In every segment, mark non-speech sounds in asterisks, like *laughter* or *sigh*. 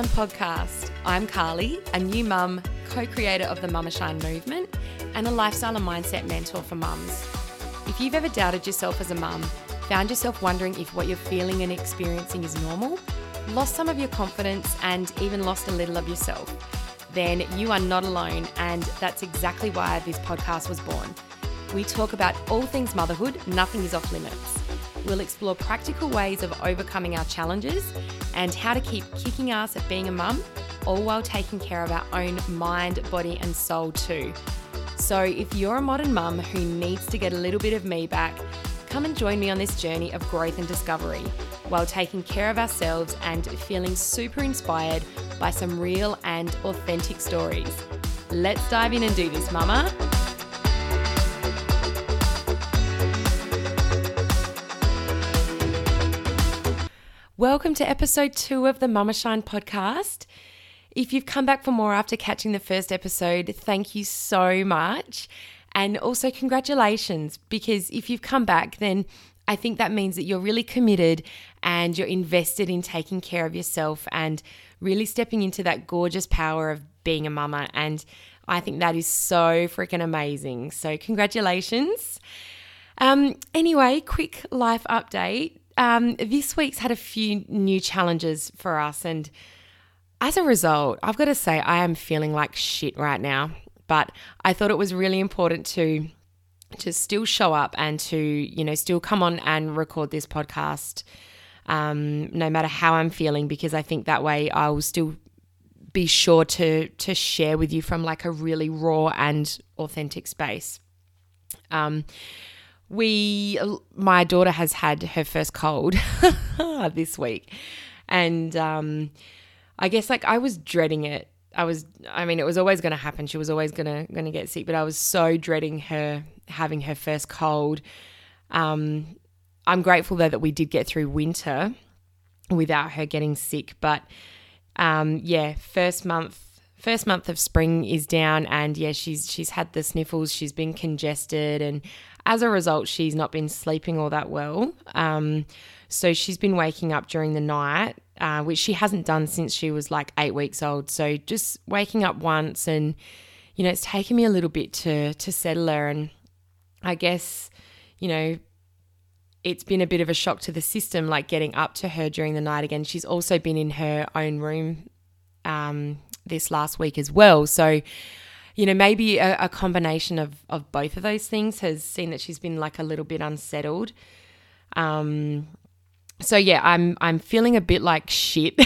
Shine podcast. I'm Carly, a new mum, co creator of the Mama Shine movement, and a lifestyle and mindset mentor for mums. If you've ever doubted yourself as a mum, found yourself wondering if what you're feeling and experiencing is normal, lost some of your confidence, and even lost a little of yourself, then you are not alone, and that's exactly why this podcast was born. We talk about all things motherhood, nothing is off limits. We'll explore practical ways of overcoming our challenges and how to keep kicking ass at being a mum, all while taking care of our own mind, body, and soul too. So, if you're a modern mum who needs to get a little bit of me back, come and join me on this journey of growth and discovery while taking care of ourselves and feeling super inspired by some real and authentic stories. Let's dive in and do this, mama. Welcome to episode two of the Mama Shine podcast. If you've come back for more after catching the first episode, thank you so much. And also, congratulations, because if you've come back, then I think that means that you're really committed and you're invested in taking care of yourself and really stepping into that gorgeous power of being a mama. And I think that is so freaking amazing. So, congratulations. Um, anyway, quick life update um, this week's had a few new challenges for us. And as a result, I've got to say, I am feeling like shit right now. But I thought it was really important to to still show up and to you know still come on and record this podcast um, no matter how i'm feeling because i think that way i will still be sure to to share with you from like a really raw and authentic space um, we my daughter has had her first cold *laughs* this week. And um, i guess like i was dreading it. I was i mean it was always going to happen. She was always going to going to get sick but i was so dreading her having her first cold. Um, i'm grateful though that we did get through winter without her getting sick but um, yeah first month first month of spring is down and yeah she's she's had the sniffles she's been congested and as a result, she's not been sleeping all that well. Um, so she's been waking up during the night, uh, which she hasn't done since she was like eight weeks old. So just waking up once, and you know, it's taken me a little bit to to settle her. And I guess, you know, it's been a bit of a shock to the system, like getting up to her during the night again. She's also been in her own room um, this last week as well. So you know, maybe a, a, combination of, of both of those things has seen that she's been like a little bit unsettled. Um, so yeah, I'm I'm feeling a bit like shit.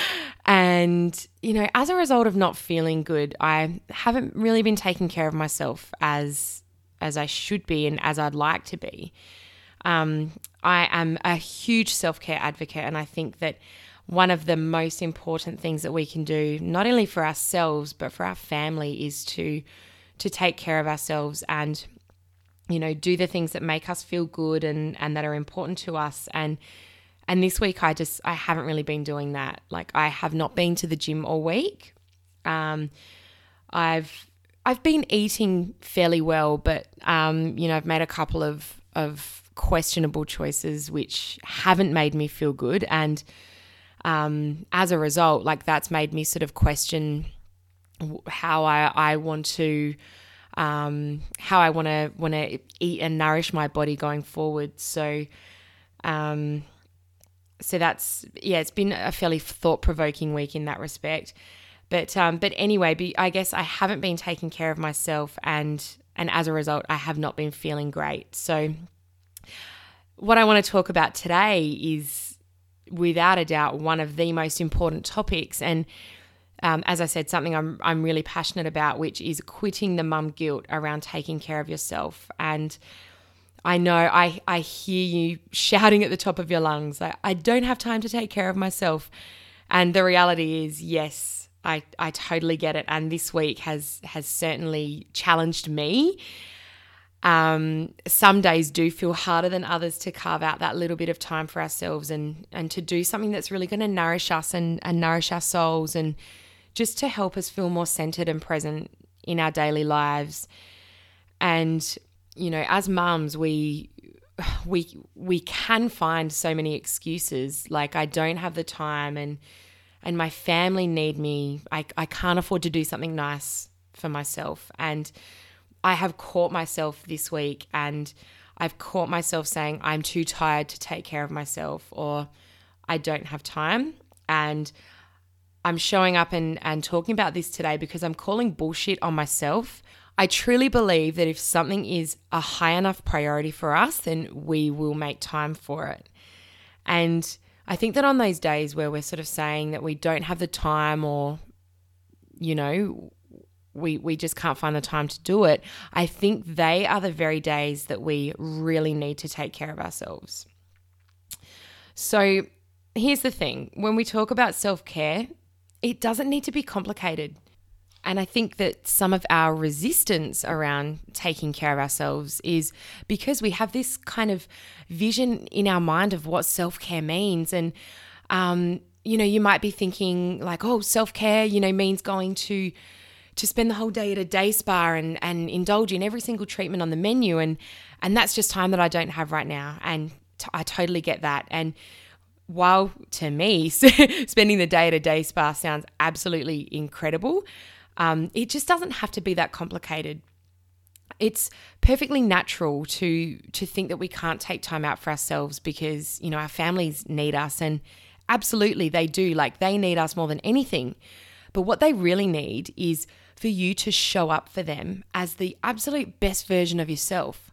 *laughs* and, you know, as a result of not feeling good, I haven't really been taking care of myself as as I should be and as I'd like to be. Um, I am a huge self care advocate, and I think that one of the most important things that we can do, not only for ourselves but for our family, is to to take care of ourselves and you know do the things that make us feel good and and that are important to us and and this week I just I haven't really been doing that. Like I have not been to the gym all week. Um, I've I've been eating fairly well, but um, you know I've made a couple of of questionable choices which haven't made me feel good and um, as a result, like that's made me sort of question how I, I want to um, how I want to want to eat and nourish my body going forward. So, um, so that's yeah, it's been a fairly thought provoking week in that respect. But um, but anyway, I guess I haven't been taking care of myself, and and as a result, I have not been feeling great. So, what I want to talk about today is without a doubt one of the most important topics. And um, as I said, something I'm, I'm really passionate about, which is quitting the mum guilt around taking care of yourself. And I know I, I hear you shouting at the top of your lungs, I, I don't have time to take care of myself. And the reality is, yes, I, I totally get it. And this week has has certainly challenged me um, some days do feel harder than others to carve out that little bit of time for ourselves and and to do something that's really going to nourish us and, and nourish our souls and just to help us feel more centered and present in our daily lives. And you know, as mums, we we we can find so many excuses like I don't have the time and and my family need me. I, I can't afford to do something nice for myself. And I have caught myself this week and I've caught myself saying, I'm too tired to take care of myself or I don't have time. And I'm showing up and, and talking about this today because I'm calling bullshit on myself. I truly believe that if something is a high enough priority for us, then we will make time for it. And I think that on those days where we're sort of saying that we don't have the time or, you know, we, we just can't find the time to do it, I think they are the very days that we really need to take care of ourselves. So here's the thing when we talk about self care, it doesn't need to be complicated. And I think that some of our resistance around taking care of ourselves is because we have this kind of vision in our mind of what self care means. And, um, you know, you might be thinking like, oh, self care, you know, means going to to spend the whole day at a day spa and, and indulge in every single treatment on the menu. And, and that's just time that I don't have right now. And t- I totally get that. And while to me, *laughs* spending the day at a day spa sounds absolutely incredible, um, it just doesn't have to be that complicated. It's perfectly natural to to think that we can't take time out for ourselves because you know our families need us, and absolutely they do. Like they need us more than anything. But what they really need is for you to show up for them as the absolute best version of yourself.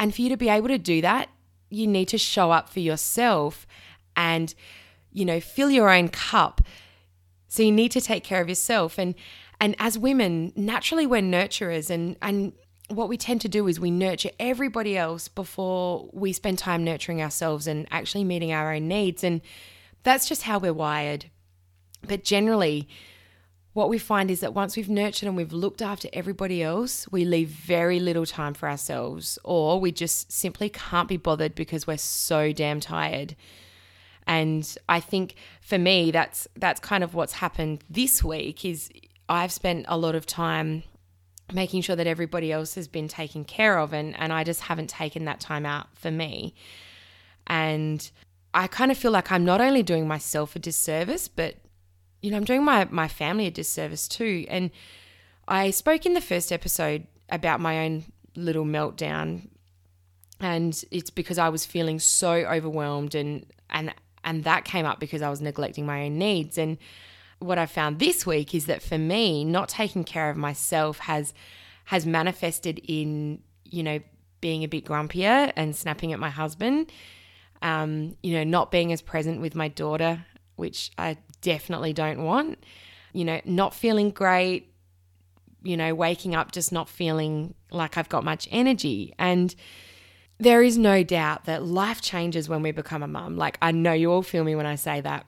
And for you to be able to do that, you need to show up for yourself and, you know, fill your own cup. So you need to take care of yourself. And and as women, naturally we're nurturers and and what we tend to do is we nurture everybody else before we spend time nurturing ourselves and actually meeting our own needs. And that's just how we're wired. But generally, what we find is that once we've nurtured and we've looked after everybody else, we leave very little time for ourselves, or we just simply can't be bothered because we're so damn tired. And I think for me, that's that's kind of what's happened this week. Is I've spent a lot of time making sure that everybody else has been taken care of, and and I just haven't taken that time out for me. And I kind of feel like I'm not only doing myself a disservice, but you know, I'm doing my my family a disservice too. And I spoke in the first episode about my own little meltdown and it's because I was feeling so overwhelmed and and and that came up because I was neglecting my own needs. And what I found this week is that for me, not taking care of myself has has manifested in, you know, being a bit grumpier and snapping at my husband. Um, you know, not being as present with my daughter, which I definitely don't want. You know, not feeling great, you know, waking up just not feeling like I've got much energy. And there is no doubt that life changes when we become a mum. Like, I know you all feel me when I say that.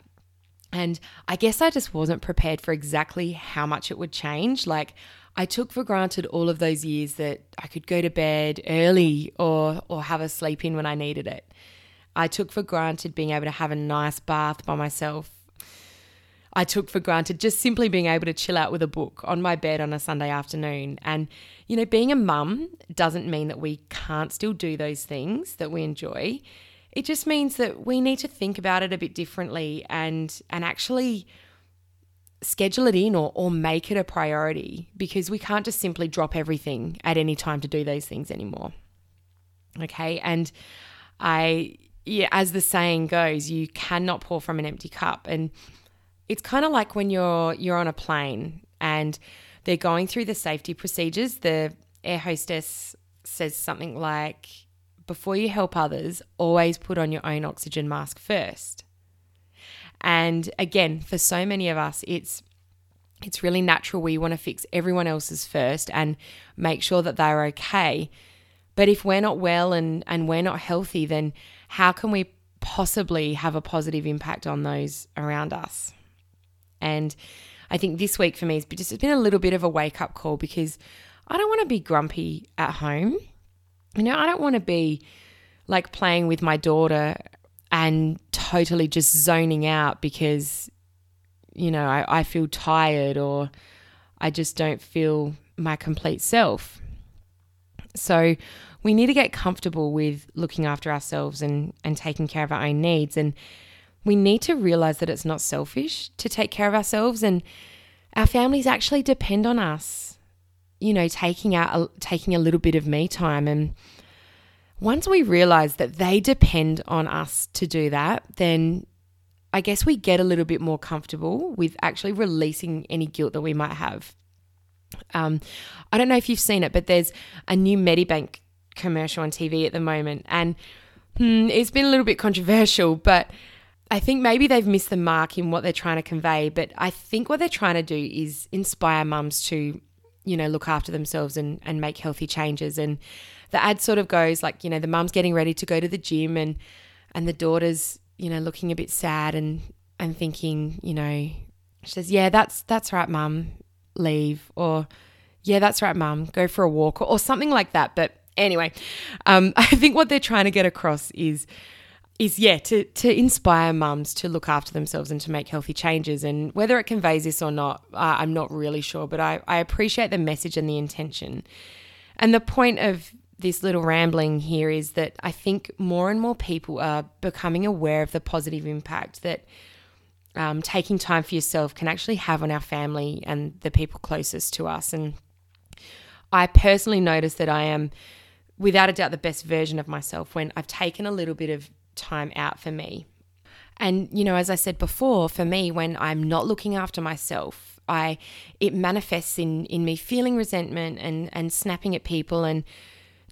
And I guess I just wasn't prepared for exactly how much it would change. Like, I took for granted all of those years that I could go to bed early or or have a sleep in when I needed it. I took for granted being able to have a nice bath by myself. I took for granted just simply being able to chill out with a book on my bed on a Sunday afternoon. And you know, being a mum doesn't mean that we can't still do those things that we enjoy. It just means that we need to think about it a bit differently and and actually schedule it in or, or make it a priority because we can't just simply drop everything at any time to do those things anymore. Okay. And I, yeah, as the saying goes, you cannot pour from an empty cup. And it's kind of like when you're you're on a plane and they're going through the safety procedures. The air hostess says something like, before you help others, always put on your own oxygen mask first. And again, for so many of us, it's it's really natural we want to fix everyone else's first and make sure that they're okay. But if we're not well and, and we're not healthy, then how can we possibly have a positive impact on those around us? And I think this week for me has just been a little bit of a wake up call because I don't want to be grumpy at home. You know, I don't want to be like playing with my daughter and totally just zoning out because, you know, I, I feel tired or I just don't feel my complete self. So we need to get comfortable with looking after ourselves and, and taking care of our own needs. And we need to realize that it's not selfish to take care of ourselves and our families actually depend on us. You know, taking out taking a little bit of me time and once we realize that they depend on us to do that, then I guess we get a little bit more comfortable with actually releasing any guilt that we might have. Um, I don't know if you've seen it, but there's a new Medibank commercial on TV at the moment, and hmm, it's been a little bit controversial, but I think maybe they've missed the mark in what they're trying to convey. But I think what they're trying to do is inspire mums to, you know, look after themselves and, and make healthy changes. And the ad sort of goes like, you know, the mum's getting ready to go to the gym and and the daughter's, you know, looking a bit sad and and thinking, you know, she says, Yeah, that's that's right, mum, leave. Or yeah, that's right, mum, go for a walk or, or something like that. But anyway, um, *laughs* I think what they're trying to get across is is yeah to to inspire mums to look after themselves and to make healthy changes. And whether it conveys this or not uh, i'm not really sure but I, I appreciate the message and the intention. And the point of this little rambling here is that i think more and more people are becoming aware of the positive impact that um, taking time for yourself can actually have on our family and the people closest to us. And i personally notice that i am without a doubt the best version of myself when i've taken a little bit of time out for me. And you know, as I said before, for me when I'm not looking after myself, I it manifests in in me feeling resentment and and snapping at people and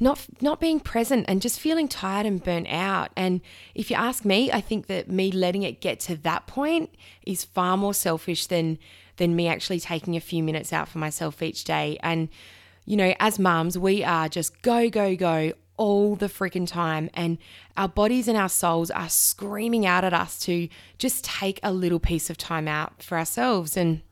not not being present and just feeling tired and burnt out. And if you ask me, I think that me letting it get to that point is far more selfish than than me actually taking a few minutes out for myself each day. And you know, as mums, we are just go go go all the freaking time. And our bodies and our souls are screaming out at us to just take a little piece of time out for ourselves. And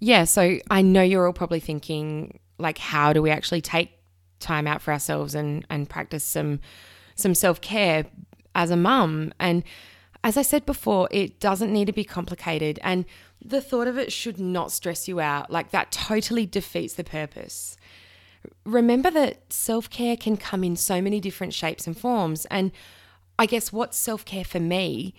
yeah, so I know you're all probably thinking, like, how do we actually take time out for ourselves and, and practice some some self-care as a mum? And as I said before, it doesn't need to be complicated. And the thought of it should not stress you out. Like that totally defeats the purpose remember that self care can come in so many different shapes and forms. And I guess what's self care for me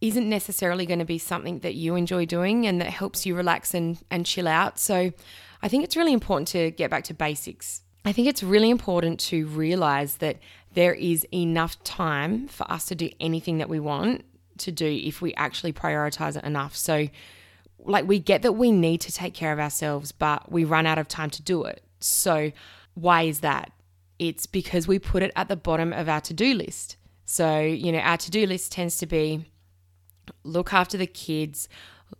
isn't necessarily going to be something that you enjoy doing and that helps you relax and, and chill out. So I think it's really important to get back to basics. I think it's really important to realize that there is enough time for us to do anything that we want to do if we actually prioritize it enough. So, like, we get that we need to take care of ourselves, but we run out of time to do it. So, why is that? It's because we put it at the bottom of our to do list. So, you know, our to do list tends to be look after the kids,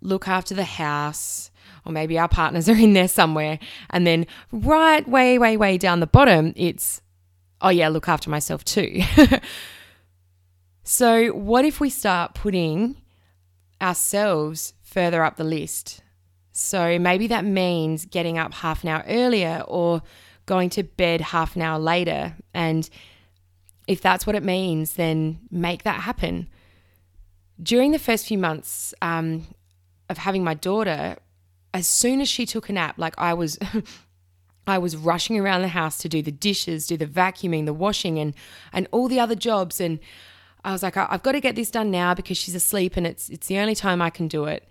look after the house, or maybe our partners are in there somewhere. And then, right way, way, way down the bottom, it's, oh, yeah, look after myself too. *laughs* so, what if we start putting ourselves further up the list? So maybe that means getting up half an hour earlier or going to bed half an hour later. And if that's what it means, then make that happen. During the first few months um, of having my daughter, as soon as she took a nap, like I was. *laughs* I was rushing around the house to do the dishes, do the vacuuming, the washing, and and all the other jobs. And I was like, I've got to get this done now because she's asleep, and it's it's the only time I can do it.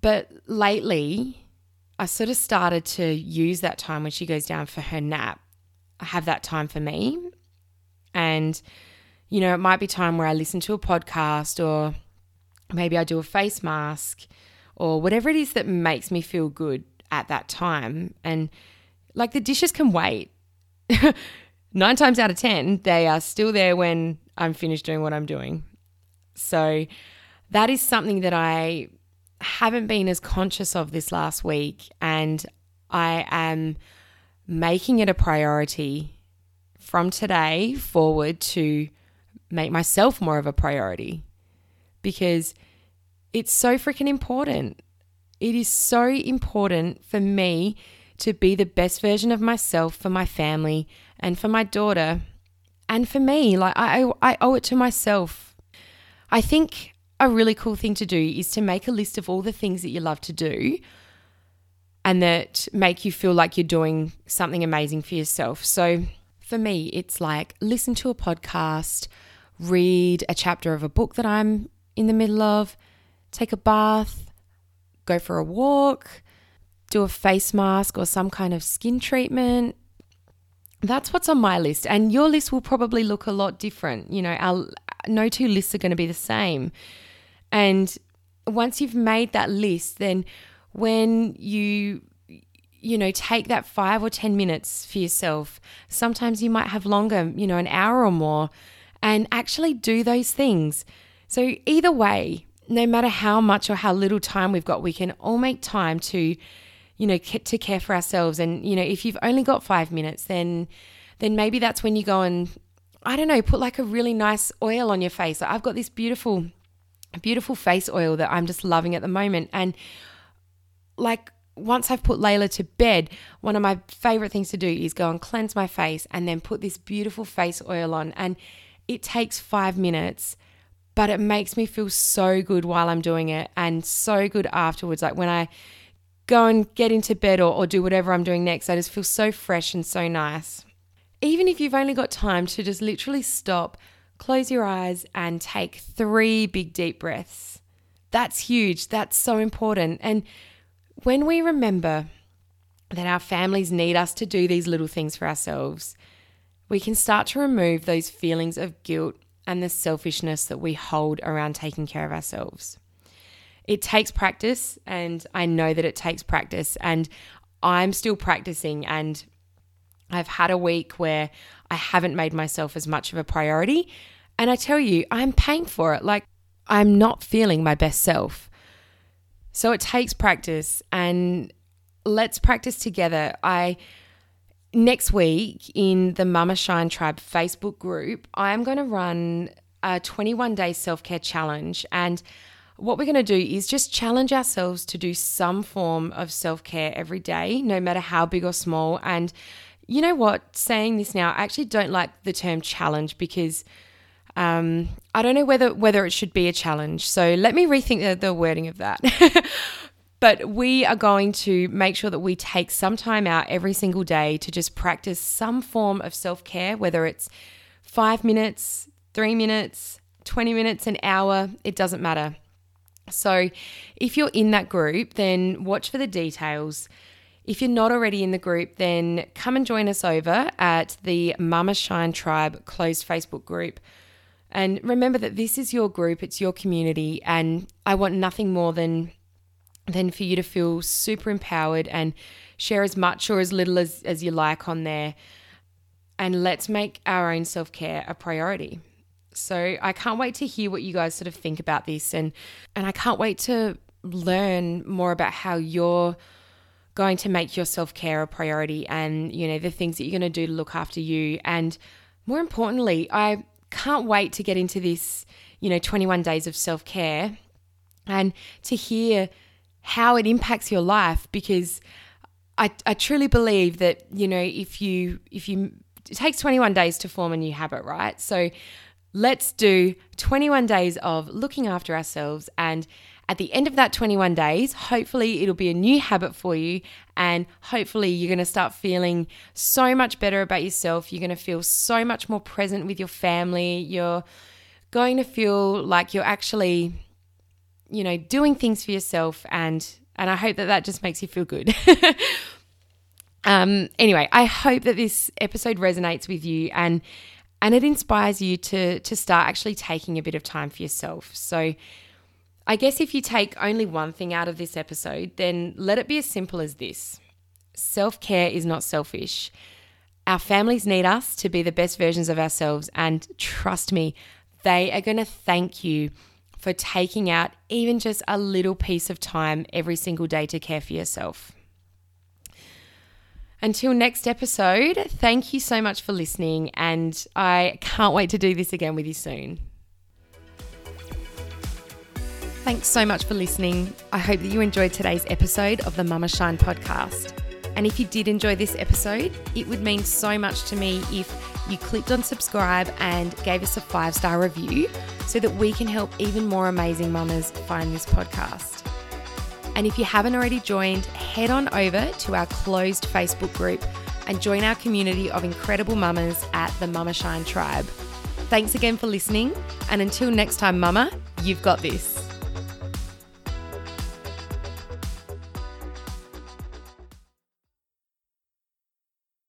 But lately, I sort of started to use that time when she goes down for her nap. I have that time for me. And, you know, it might be time where I listen to a podcast or maybe I do a face mask or whatever it is that makes me feel good at that time. And like the dishes can wait. *laughs* Nine times out of 10, they are still there when I'm finished doing what I'm doing. So that is something that I haven't been as conscious of this last week, and I am making it a priority from today forward to make myself more of a priority because it's so freaking important. It is so important for me to be the best version of myself for my family and for my daughter and for me. Like, I, I owe it to myself. I think a really cool thing to do is to make a list of all the things that you love to do and that make you feel like you're doing something amazing for yourself. So for me, it's like listen to a podcast, read a chapter of a book that I'm in the middle of, take a bath, go for a walk, do a face mask or some kind of skin treatment. That's what's on my list. And your list will probably look a lot different. You know, our no two lists are going to be the same. And once you've made that list, then when you you know take that 5 or 10 minutes for yourself, sometimes you might have longer, you know, an hour or more and actually do those things. So either way, no matter how much or how little time we've got, we can all make time to you know to care for ourselves and you know if you've only got 5 minutes then then maybe that's when you go and I don't know, put like a really nice oil on your face. I've got this beautiful beautiful face oil that I'm just loving at the moment. And like once I've put Layla to bed, one of my favorite things to do is go and cleanse my face and then put this beautiful face oil on. And it takes five minutes, but it makes me feel so good while I'm doing it and so good afterwards. Like when I go and get into bed or, or do whatever I'm doing next, I just feel so fresh and so nice. Even if you've only got time to just literally stop close your eyes and take three big deep breaths. That's huge. That's so important. And when we remember that our families need us to do these little things for ourselves, we can start to remove those feelings of guilt and the selfishness that we hold around taking care of ourselves. It takes practice, and I know that it takes practice, and I'm still practicing. And I've had a week where I haven't made myself as much of a priority. And I tell you, I'm paying for it. Like, I'm not feeling my best self. So it takes practice, and let's practice together. I next week in the Mama Shine Tribe Facebook group, I'm going to run a 21 day self care challenge. And what we're going to do is just challenge ourselves to do some form of self care every day, no matter how big or small. And you know what? Saying this now, I actually don't like the term challenge because um, I don't know whether whether it should be a challenge. So let me rethink the, the wording of that. *laughs* but we are going to make sure that we take some time out every single day to just practice some form of self care, whether it's five minutes, three minutes, 20 minutes, an hour, it doesn't matter. So if you're in that group, then watch for the details. If you're not already in the group, then come and join us over at the Mama Shine Tribe closed Facebook group. And remember that this is your group, it's your community, and I want nothing more than than for you to feel super empowered and share as much or as little as, as you like on there. And let's make our own self care a priority. So I can't wait to hear what you guys sort of think about this and and I can't wait to learn more about how you're going to make your self care a priority and, you know, the things that you're going to do to look after you. And more importantly, I can't wait to get into this, you know, 21 days of self care and to hear how it impacts your life because I, I truly believe that, you know, if you, if you, it takes 21 days to form a new habit, right? So let's do 21 days of looking after ourselves and at the end of that 21 days, hopefully it'll be a new habit for you. And hopefully you're going to start feeling so much better about yourself. You're going to feel so much more present with your family. You're going to feel like you're actually, you know, doing things for yourself. And, and I hope that that just makes you feel good. *laughs* um, anyway, I hope that this episode resonates with you and and it inspires you to to start actually taking a bit of time for yourself. So I guess if you take only one thing out of this episode, then let it be as simple as this self care is not selfish. Our families need us to be the best versions of ourselves. And trust me, they are going to thank you for taking out even just a little piece of time every single day to care for yourself. Until next episode, thank you so much for listening, and I can't wait to do this again with you soon. Thanks so much for listening. I hope that you enjoyed today's episode of the Mama Shine podcast. And if you did enjoy this episode, it would mean so much to me if you clicked on subscribe and gave us a five star review so that we can help even more amazing mamas find this podcast. And if you haven't already joined, head on over to our closed Facebook group and join our community of incredible mamas at the Mama Shine Tribe. Thanks again for listening. And until next time, Mama, you've got this.